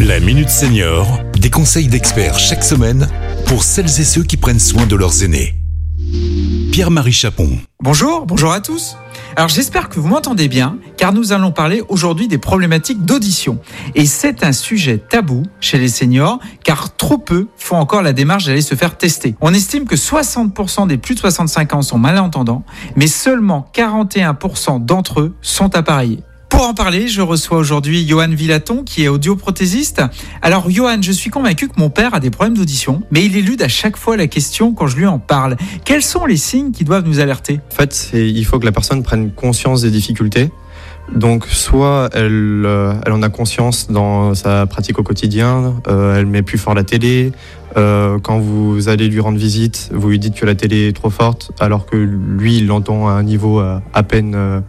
La Minute Senior, des conseils d'experts chaque semaine pour celles et ceux qui prennent soin de leurs aînés. Pierre-Marie Chapon. Bonjour, bonjour à tous. Alors j'espère que vous m'entendez bien, car nous allons parler aujourd'hui des problématiques d'audition. Et c'est un sujet tabou chez les seniors, car trop peu font encore la démarche d'aller se faire tester. On estime que 60% des plus de 65 ans sont malentendants, mais seulement 41% d'entre eux sont appareillés. Pour en parler, je reçois aujourd'hui Johan Villaton, qui est audioprothésiste. Alors, Johan, je suis convaincu que mon père a des problèmes d'audition, mais il élude à chaque fois la question quand je lui en parle. Quels sont les signes qui doivent nous alerter? En fait, il faut que la personne prenne conscience des difficultés. Donc, soit elle, euh, en a conscience dans sa pratique au quotidien, euh, elle met plus fort la télé. Euh, quand vous allez lui rendre visite, vous lui dites que la télé est trop forte, alors que lui, il l'entend à un niveau à peine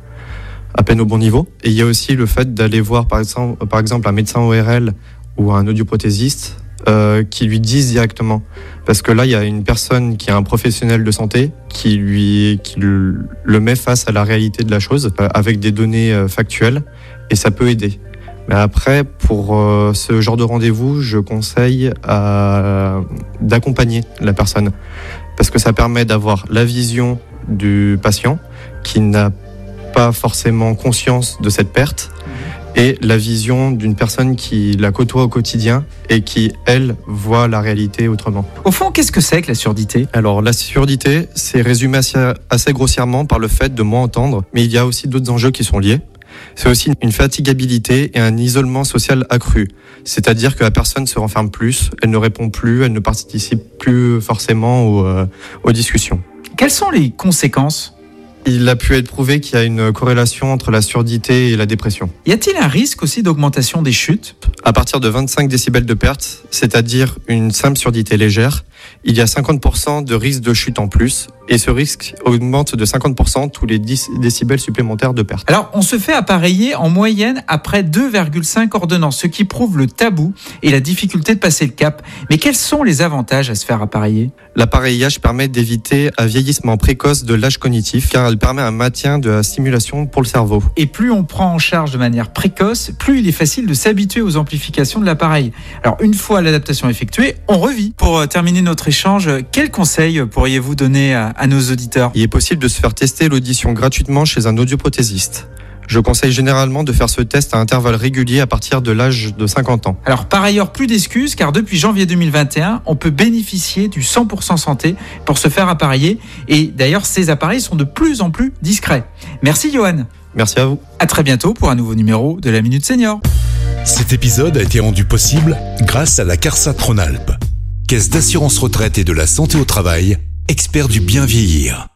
à peine au bon niveau. Et il y a aussi le fait d'aller voir par exemple, un médecin ORL ou un audioprothésiste euh, qui lui disent directement. Parce que là, il y a une personne qui est un professionnel de santé qui lui qui le, met face à la réalité de la chose euh, avec des données euh, factuelles et ça peut aider. Mais après, pour euh, ce genre de rendez-vous, je conseille d'accompagner la personne parce que ça permet d'avoir la vision du patient qui n'a pas forcément conscience de cette perte et la vision d'une personne qui la côtoie au quotidien et qui, elle, voit la réalité autrement. Au fond, qu'est-ce que c'est que la surdité? Alors, la surdité, c'est résumé assez, assez, grossièrement par le fait de moins entendre, mais il y a aussi d'autres enjeux qui sont liés. C'est aussi une fatigabilité et un isolement social accru. C'est-à-dire que la personne se renferme plus, elle ne répond plus, elle ne participe plus forcément aux, euh, aux discussions. Quelles sont les conséquences il a pu être prouvé qu'il y a une corrélation entre la surdité et la dépression. Y a-t-il un risque aussi d'augmentation des chutes? À partir de 25 décibels de perte, c'est-à-dire une simple surdité légère, il y a 50% de risque de chute en plus et ce risque augmente de 50% tous les 10 décibels supplémentaires de perte. Alors, on se fait appareiller en moyenne après 2,5 ordonnances, ce qui prouve le tabou et la difficulté de passer le cap. Mais quels sont les avantages à se faire appareiller? L'appareillage permet d'éviter un vieillissement précoce de l'âge cognitif car elle permet un maintien de la stimulation pour le cerveau. Et plus on prend en charge de manière précoce, plus il est facile de s'habituer aux amplifications de l'appareil. Alors, une fois l'adaptation effectuée, on revit. Pour euh, terminer notre échange, quels conseils pourriez-vous donner à à nos auditeurs? Il est possible de se faire tester l'audition gratuitement chez un audioprothésiste. Je conseille généralement de faire ce test à intervalles réguliers à partir de l'âge de 50 ans. Alors par ailleurs, plus d'excuses car depuis janvier 2021, on peut bénéficier du 100% santé pour se faire appareiller et d'ailleurs ces appareils sont de plus en plus discrets. Merci Johan. Merci à vous. À très bientôt pour un nouveau numéro de la Minute Senior. Cet épisode a été rendu possible grâce à la CARSA Tronalp, Caisse d'assurance retraite et de la santé au travail expert du bien vieillir.